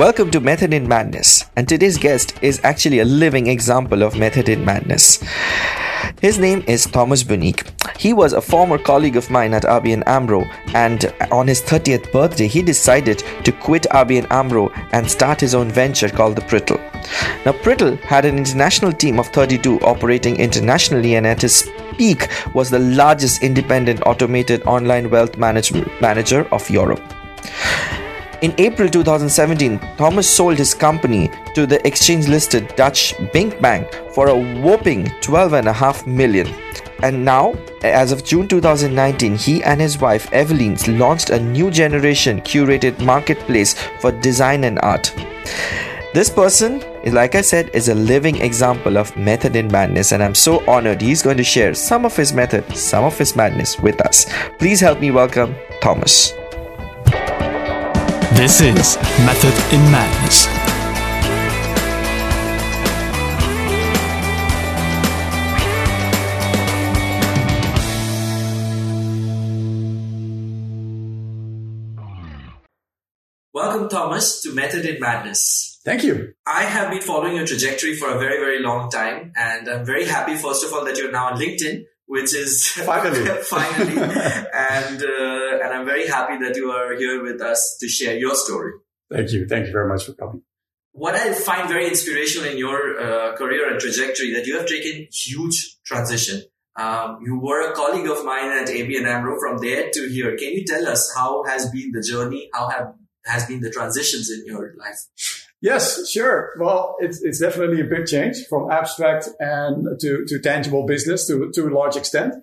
Welcome to Method in Madness, and today's guest is actually a living example of method in madness. His name is Thomas Bunnik. He was a former colleague of mine at ABN AMRO, and on his 30th birthday, he decided to quit ABN AMRO and start his own venture called the Pritle. Now, Pritle had an international team of 32 operating internationally, and at his peak was the largest independent automated online wealth management manager of Europe. In April 2017, Thomas sold his company to the exchange listed Dutch BinckBank for a whopping 12.5 million. And now, as of June 2019, he and his wife Evelien launched a new generation curated marketplace for design and art. This person, like I said, is a living example of method in madness, and I'm so honored he's going to share some of his method, some of his madness with us. Please help me welcome Thomas. This is Method in Madness. Welcome, Thomas, to Method in Madness. Thank you. I have been following your trajectory for a very, very long time, and I'm very happy, first of all, that you're now on LinkedIn, which is finally, finally, and uh, and I'm very happy that you are here with us to share your story. Thank you, thank you very much for coming. What I find very inspirational in your uh, career and trajectory that you have taken huge transition. Um, you were a colleague of mine at ABN AMRO. From there to here, can you tell us how has been the journey? How have has been the transitions in your life? Yes, sure. Well, it's, it's definitely a big change from abstract and to, to tangible business to, to a large extent.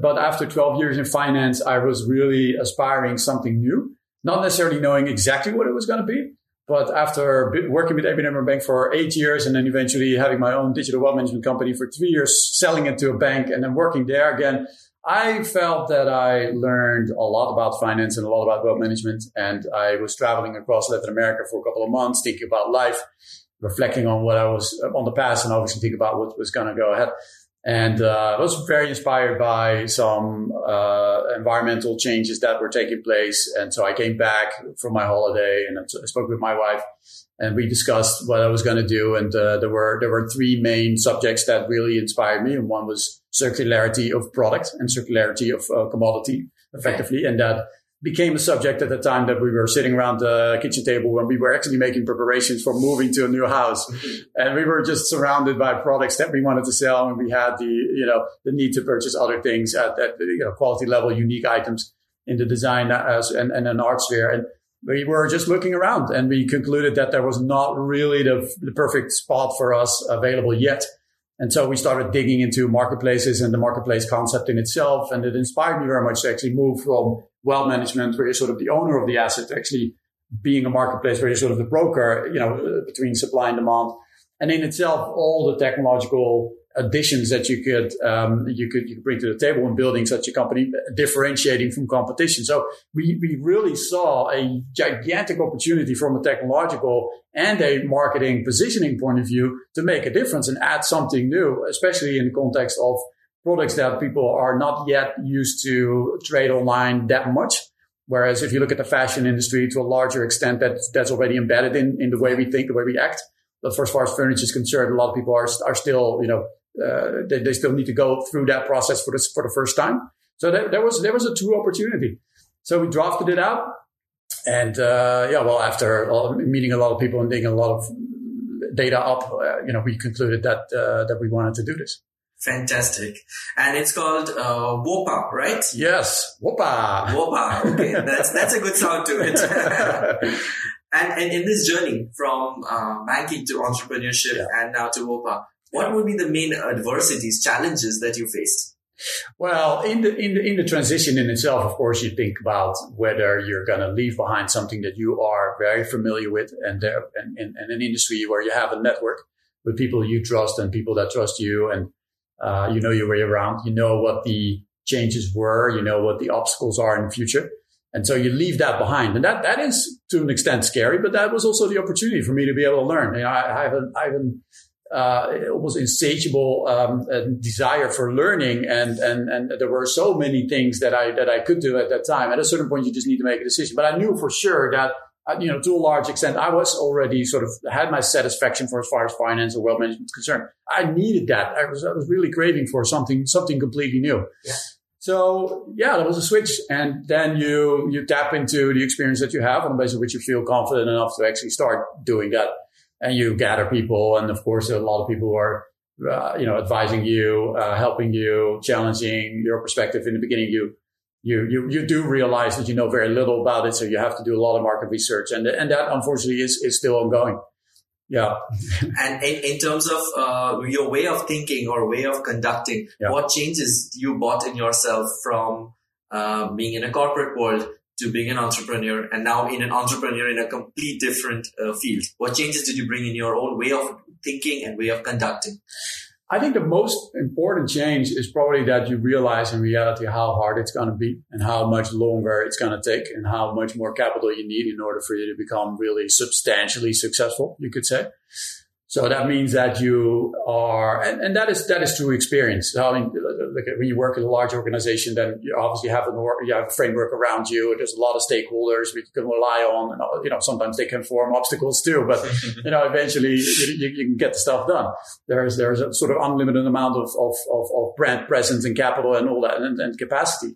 But after 12 years in finance, I was really aspiring something new, not necessarily knowing exactly what it was going to be. But after working with ABN AMRO Bank for eight years and then eventually having my own digital wealth management company for three years, selling it to a bank and then working there again, I felt that I learned a lot about finance and a lot about wealth management. And I was traveling across Latin America for a couple of months, thinking about life, reflecting on what I was on the past and obviously thinking about what was going to go ahead. And uh, I was very inspired by some uh, environmental changes that were taking place. And so I came back from my holiday and I spoke with my wife and we discussed what I was going to do. And uh, there were there were three main subjects that really inspired me, and one was circularity of product and circularity of uh, commodity, effectively, and that became a subject at the time that we were sitting around the kitchen table when we were actually making preparations for moving to a new house, mm-hmm. and we were just surrounded by products that we wanted to sell, and we had the you know the need to purchase other things at, that you know, quality level, unique items in the design as, and, and an art sphere, and we were just looking around and we concluded that there was not really the, the, perfect spot for us available yet. And so we started digging into marketplaces and the marketplace concept in itself. And it inspired me very much to actually move from wealth management, where you're sort of the owner of the asset, to actually being a marketplace where you're sort of the broker, you know, between supply and demand. And in itself, all the technological additions that you could um, you could you could bring to the table in building such a company, differentiating from competition. So we we really saw a gigantic opportunity from a technological and a marketing positioning point of view to make a difference and add something new, especially in the context of products that people are not yet used to trade online that much. Whereas if you look at the fashion industry to a larger extent, that that's already embedded in, in the way we think, the way we act. But for as far as furniture is concerned, a lot of people are, are still, you know, uh, they, they, still need to go through that process for the, for the first time. So there, there was there was a true opportunity. So we drafted it out, and uh, yeah, well, after meeting a lot of people and digging a lot of data up, uh, you know, we concluded that uh, that we wanted to do this. Fantastic, and it's called uh, Whoppah, right? Yes, Whoppah. Whoppah. Okay, that's that's a good sound to it. and, and in this journey from uh, banking to entrepreneurship yeah. and now to Whoppah, what would be the main adversities, challenges that you faced? Well, in the in the in the transition in itself, of course, you think about whether you're going to leave behind something that you are very familiar with, and there and, and, and, an industry where you have a network with people you trust and people that trust you, and uh, you know your way around. You know what the changes were. You know what the obstacles are in the future. And so you leave that behind. And that, that is to an extent scary, but that was also the opportunity for me to be able to learn. You know, I, I haven't, I haven't uh, almost insatiable um, desire for learning, and and and there were so many things that I that I could do at that time. At a certain point, you just need to make a decision. But I knew for sure that uh, you know, to a large extent, I was already sort of had my satisfaction for as far as finance or wealth management is concerned. I needed that. I was, I was really craving for something, something completely new. Yeah. So yeah, that was a switch. And then you, you tap into the experience that you have on the basis of which you feel confident enough to actually start doing that. And you gather people. And of course, a lot of people who are, uh, you know, advising you, uh, helping you, challenging your perspective. In the beginning, you, you, you, you do realize that you know very little about it. So you have to do a lot of market research. And, and that unfortunately is, is still ongoing. Yeah. and in, in terms of uh, your way of thinking or way of conducting, yeah. what changes you bought in yourself from uh, being in a corporate world to being an entrepreneur and now in an entrepreneur in a complete different uh, field? What changes did you bring in your own way of thinking and way of conducting? I think the most important change is probably that you realize in reality how hard it's going to be and how much longer it's going to take and how much more capital you need in order for you to become really substantially successful, you could say. So that means that you are, and, and that is that is true experience. I mean, look at when you work in a large organization, then you obviously have a you have a framework around you. There's a lot of stakeholders we can rely on, and you know sometimes they can form obstacles too. But you know eventually you, you, you, can get the stuff done. There's there's a sort of unlimited amount of of, of, of brand presence and capital and all that and, and capacity.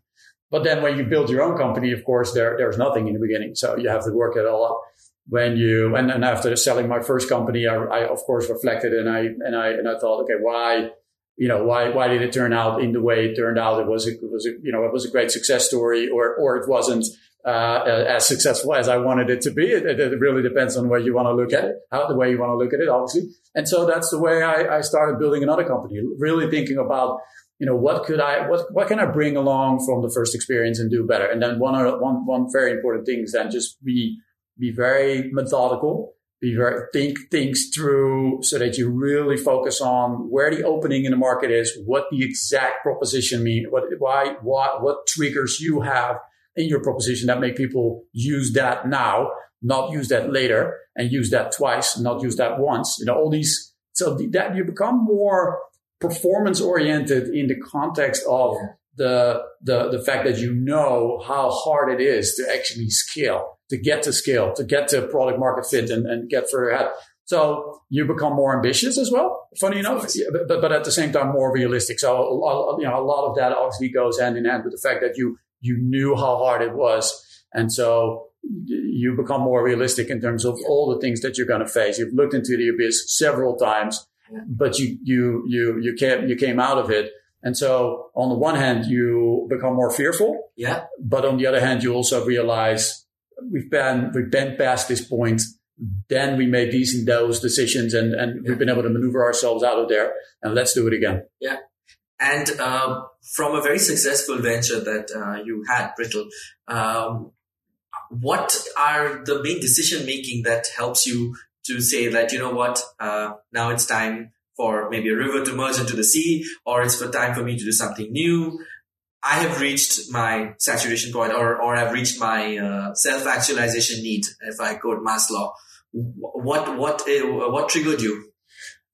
But then when you build your own company, of course, there there's nothing in the beginning, so you have to work it all up when you and, and after selling my first company, I, I, of course reflected and I and I and I thought, okay, why, you know, why why did it turn out in the way it turned out? It was a, it was a, you know it was a great success story, or or it wasn't uh, as successful as I wanted it to be. It, it, really depends on where you want to look at it, how the way you want to look at it, obviously. And so that's the way I, I started building another company, really thinking about you know, what could I, what, what can I bring along from the first experience and do better? And then one, one, one very important thing is then just be be very methodical, be very, think things through so that you really focus on where the opening in the market is, what the exact proposition mean, what, why, what, what triggers you have in your proposition that make people use that now, not use that later and use that twice, not use that once. You know, all these, so that you become more performance oriented in the context of the, the, the fact that you know how hard it is to actually scale to get to scale, to get to product market fit and, and get further ahead. So you become more ambitious as well. Funny enough, but, but at the same time more realistic. So you know a lot of that obviously goes hand in hand with the fact that you you knew how hard it was, and so you become more realistic in terms of all the things that you're going to face. You've looked into the abyss several times, but you you you you came you came out of it. And so on the one hand, you become more fearful. Yeah. But on the other hand, you also realize we've been we've been past this point. Then we made these and those decisions, and and yeah. we've been able to maneuver ourselves out of there. And let's do it again. Yeah. And uh, from a very successful venture that uh, you had, Pritle, um, what are the main decision making that helps you to say that you know what uh, now it's time for maybe a river to merge into the sea, or it's for time for me to do something new. I have reached my saturation point or, or I've reached my uh, self-actualization need, if I quote Maslow. What, what, uh, what triggered you?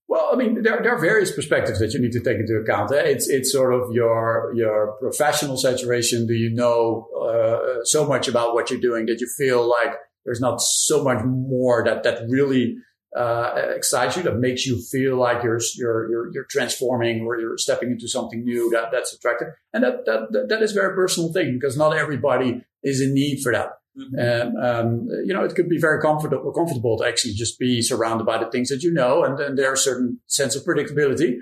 Well, I mean, there, there are various perspectives that you need to take into account. Eh? It's, it's sort of your, your professional saturation. Do you know uh, so much about what you're doing that you feel like there's not so much more that, that really uh, excites you, that makes you feel like you're, you're, you're, you're, transforming or you're stepping into something new that, that's attractive. And that, that, that is a very personal thing because not everybody is in need for that. Mm-hmm. And, um, you know, it could be very comfortable, comfortable to actually just be surrounded by the things that you know. And then there's a certain sense of predictability.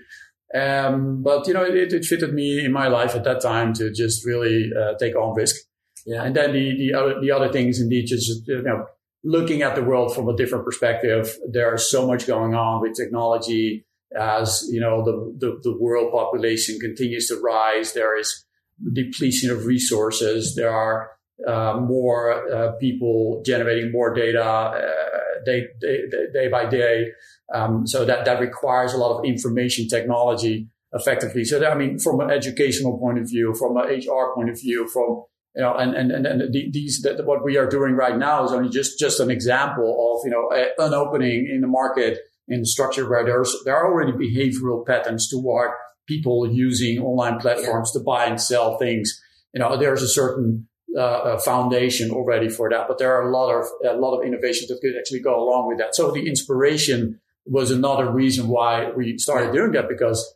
Um, but you know, it, it, fitted me in my life at that time to just really, uh, take on risk. Yeah. And then the, the other, the other things indeed just, you know, looking at the world from a different perspective. There's so much going on with technology as, you know, the, the, the world population continues to rise. There is depletion of resources. There are uh, more uh, people generating more data uh, day, day, day, by day. Um, so that, that requires a lot of information technology effectively. So that, I mean, from an educational point of view, from an HR point of view, from you know, and, and, and, and these, that what we are doing right now is only just, just an example of, you know, a, an opening in the market in the structure where there's, there are already behavioral patterns toward people using online platforms yeah. to buy and sell things. You know, there's a certain uh, foundation already for that. But there are a lot of a lot of innovations that could actually go along with that. So the inspiration was another reason why we started doing that because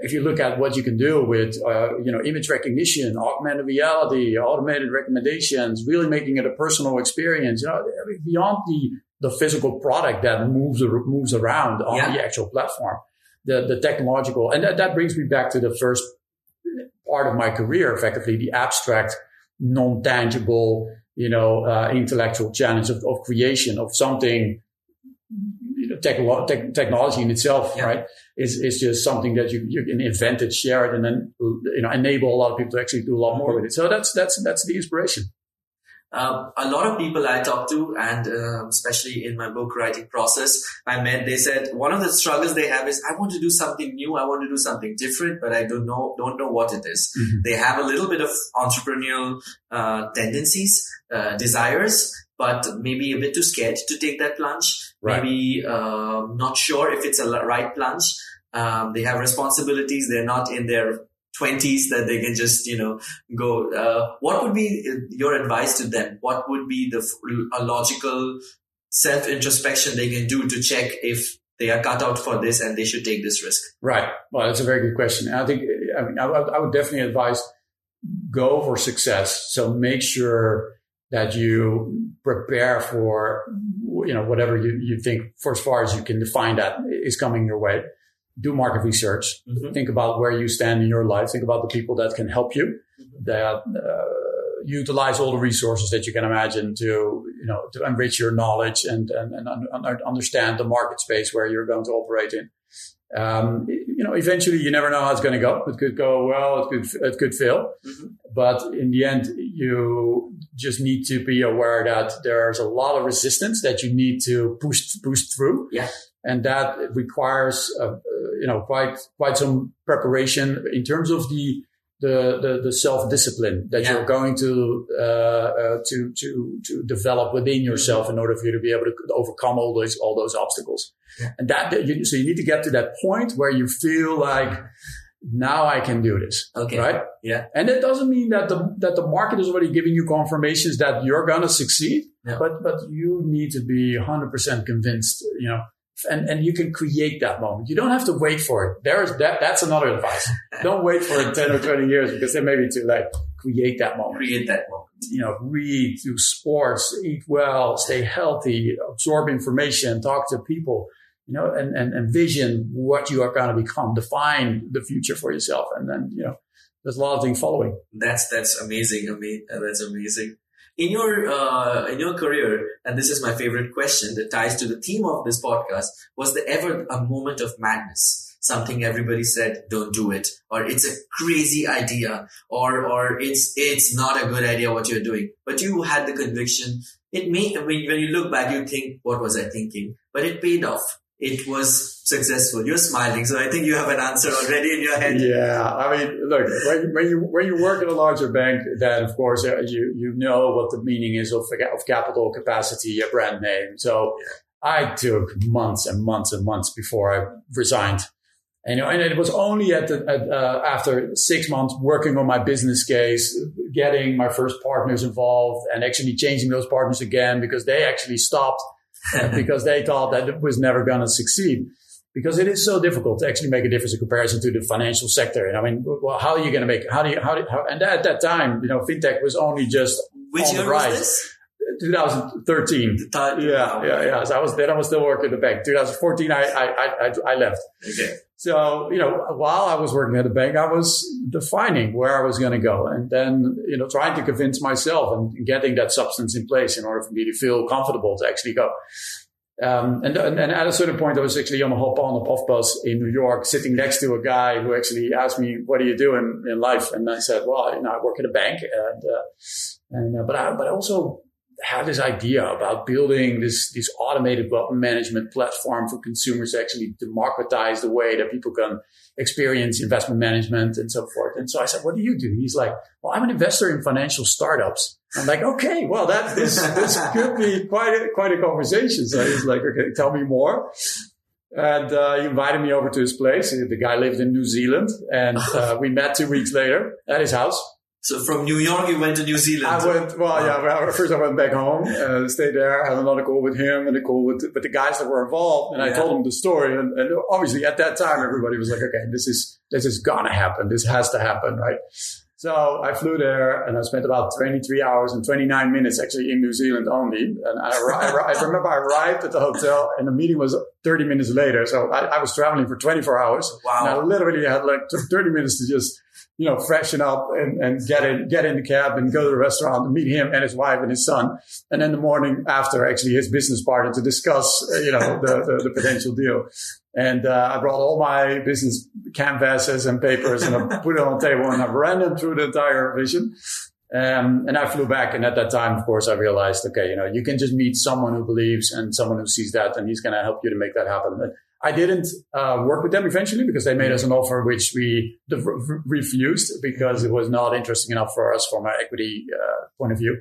if you look at what you can do with uh, you know image recognition, augmented reality, automated recommendations, really making it a personal experience, you know, beyond the the physical product that moves moves around on yeah. the actual platform, the the technological, and that, that brings me back to the first part of my career, effectively the abstract, non tangible, you know, uh, intellectual challenge of, of creation of something you tech, technology in itself, yeah. right, is, is just something that you, you can invent it, share it, and then, you know, enable a lot of people to actually do a lot more with it. So that's, that's, that's the inspiration. Um, a lot of people I talk to, and uh, especially in my book writing process, I met. They said one of the struggles they have is I want to do something new, I want to do something different, but I don't know don't know what it is. Mm-hmm. They have a little bit of entrepreneurial uh, tendencies, uh, desires, but maybe a bit too scared to take that plunge. Right. Maybe uh, not sure if it's a right plunge. Um, they have responsibilities. They're not in their 20s that they can just, you know, go. Uh, what would be your advice to them? What would be the a logical self introspection they can do to check if they are cut out for this and they should take this risk? Right. Well, that's a very good question. I think, I mean, I, I would definitely advise go for success. So make sure that you prepare for you know whatever you, you think for as far as you can define that is coming your way do market research mm-hmm. think about where you stand in your life think about the people that can help you mm-hmm. that uh, utilize all the resources that you can imagine to you know to enrich your knowledge and and, and un- understand the market space where you're going to operate in um, you know, eventually you never know how it's going to go. It could go well, it could, it could fail. Mm-hmm. But in the end, you just need to be aware that there's a lot of resistance that you need to push, push through. Yeah. And that requires, uh, you know, quite, quite some preparation in terms of the, the, the, the self discipline that yeah. you're going to, uh, uh, to, to, to develop within yourself in order for you to be able to overcome all those, all those obstacles. Yeah. And that, so you need to get to that point where you feel like, now I can do this. Okay. Right? Yeah. And it doesn't mean that the that the market is already giving you confirmations that you're gonna succeed. Yeah. But but you need to be 100% convinced, you know, and, and you can create that moment. You don't have to wait for it. There's that, that's another advice. don't wait for 10 or 20 years because then maybe too late. Create that moment. Create that moment. You know, read, do sports, eat well, stay healthy, absorb information, talk to people, you know, and, and, envision what you are going to become, define the future for yourself. And then, you know, there's a lot of things following. That's, that's amazing. I mean, that's amazing in your uh, in your career, and this is my favorite question that ties to the theme of this podcast, was there ever a moment of madness? Something everybody said, "Don't do it," or "It's a crazy idea," or "or it's it's not a good idea what you're doing." But you had the conviction. It may when when you look back, you think, "What was I thinking?" But it paid off it was successful. You're smiling, so I think you have an answer already in your head. Yeah, I mean, look, when, when you when you work in a larger bank, then of course uh, you you know what the meaning is of of capital capacity, a brand name. So. I took months and months and months before I resigned. And, and it was only at, the, at uh, after six months working on my business case, getting my first partners involved, and actually changing those partners again because they actually stopped because they thought that it was never going to succeed. Because it is so difficult to actually make a difference in comparison to the financial sector. And I mean, well, how are you going to make? How do you? How, do, how and at that time, you know, fintech was only just which on year the rise. was this? 2013. Time, yeah, yeah, yeah. So I was then I was still working at the bank. 2014, I I I, I left. Okay. So you know, while I was working at the bank, I was defining where I was going to go, and then you know, trying to convince myself and getting that substance in place in order for me to feel comfortable to actually go. Um, and, and, at a certain point, I was actually on a hop on, hop off bus in New York, sitting next to a guy who actually asked me, "What do you do in, in life?" And I said, "Well, you know, I work at a bank, and uh, and uh, but I but I also had this idea about building this, this automated wealth management platform for consumers to actually democratize the way that people can experience investment management and so forth. And so I said, what do you do? He's like, well, I'm an investor in financial startups. I'm like, okay, well, that this, this could be quite a, quite a conversation. So he's like, okay, tell me more. And uh, he invited me over to his place. The guy lived in New Zealand, and uh, we met two weeks later at his house So from New York, you went to New Zealand. I went. Well, yeah. Well, first, I went back home, uh, stayed there, had another call with him, and a call with with the guys that were involved, and yeah. I told them the story. And, and, obviously, at that time, everybody was like, "Okay, this is this is gonna happen. This has to happen, right?" So I flew there, and I spent about 23 hours and 29 minutes actually in New Zealand only. And I, I, I remember I arrived at the hotel, and the meeting was 30 minutes later. So I, I was traveling for 24 hours. Wow! And I literally had like 30 minutes to just you know, freshen up and, and get in, get in the cab and go to the restaurant and meet him and his wife and his son. And then the morning after, actually his business partner to discuss, uh, you know, the, the, the, potential deal. And, uh, I brought all my business canvases and papers and I put it on the table and I ran them through the entire vision. Um, and I flew back. And at that time, of course, I realized, okay, you know, you can just meet someone who believes and someone who sees that and he's going to help you to make that happen. I didn't uh, work with them eventually because they made us an offer which we refused because it was not interesting enough for us from an equity uh, point of view.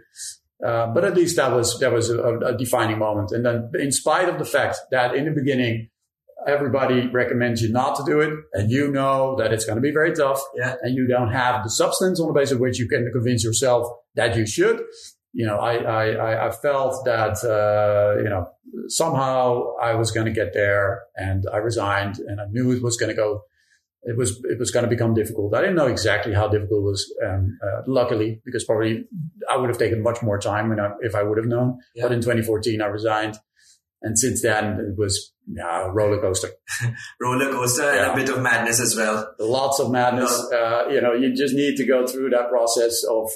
Uh, but at least that was that was a, a, defining moment. And then, in spite of the fact that in the beginning everybody recommends you not to do it, and you know that it's going to be very tough, yeah. and you don't have the substance on the basis of which you can convince yourself that you should, you know, I, I, I felt that, uh, you know, somehow I was going to get there and I resigned and I knew it was going to go, it was, it was going to become difficult. I didn't know exactly how difficult it was. Um, uh, luckily, because probably I would have taken much more time I, if I would have known. Yeah. But in 2014, I resigned. And since then, it was yeah, roller coaster. roller coaster yeah. and a bit of madness as well. Lots of madness. No. Uh, you know, you just need to go through that process of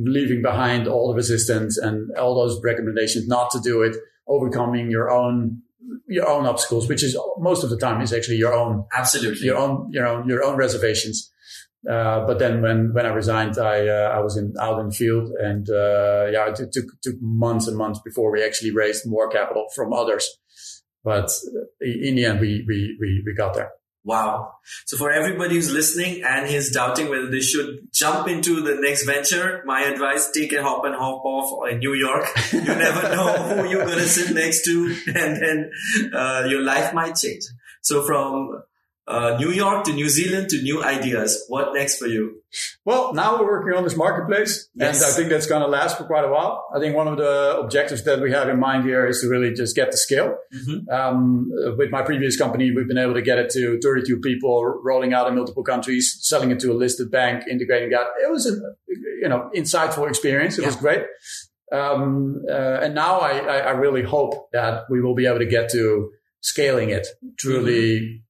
leaving behind all the resistance and all those recommendations not to do it, overcoming your own your own obstacles, which is most of the time is actually your own absolutely your own your own your own reservations. Uh, but then when when I resigned, I uh, I was in out in the field, and uh, yeah, it took took months and months before we actually raised more capital from others. But in the end, we we we, we got there. Wow. So for everybody who's listening and is doubting whether they should jump into the next venture, my advice, take a hop and hop off in New York. You never know who you're going to sit next to and then uh, your life might change. So from uh, New York to New Zealand to new ideas. What next for you? Well, now we're working on this marketplace, yes. and I think that's going to last for quite a while. I think one of the objectives that we have in mind here is to really just get the scale. Mm-hmm. Um, with my previous company, we've been able to get it to 32 people, rolling out in multiple countries, selling it to a listed bank, integrating that. It was a you know insightful experience. It yeah. was great. Um, uh, and now I, I, I, really hope that we will be able to get to scaling it truly. Mm-hmm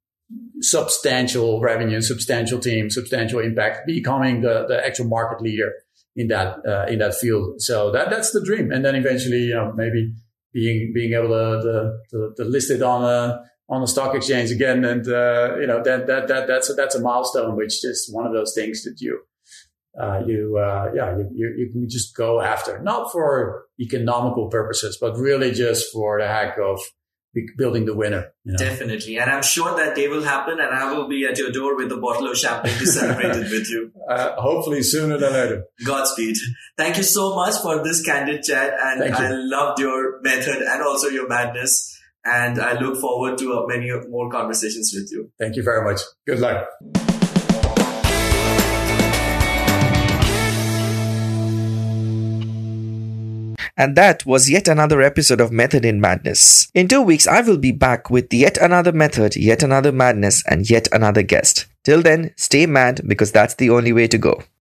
substantial revenue, substantial team, substantial impact, becoming the, the actual market leader in that uh, in that field. So that that's the dream, and then eventually, you know, maybe being being able to to, to list it on a on a stock exchange again, and uh, you know that that that that's a, that's a milestone, which is one of those things that you. Uh, you, uh, yeah, you, you, you can just go after, not for economical purposes, but really just for the heck of building the winner. You know? Definitely. And I'm sure that day will happen and I will be at your door with a bottle of champagne to celebrate it with you. Uh, hopefully sooner than later. Godspeed. Thank you so much for this candid chat. And I loved your method and also your madness. And I look forward to uh, many more conversations with you. Thank you very much. Good luck. And that was yet another episode of Method in Madness. In two weeks, I will be back with yet another method, yet another madness, and yet another guest. Till then, stay mad because that's the only way to go.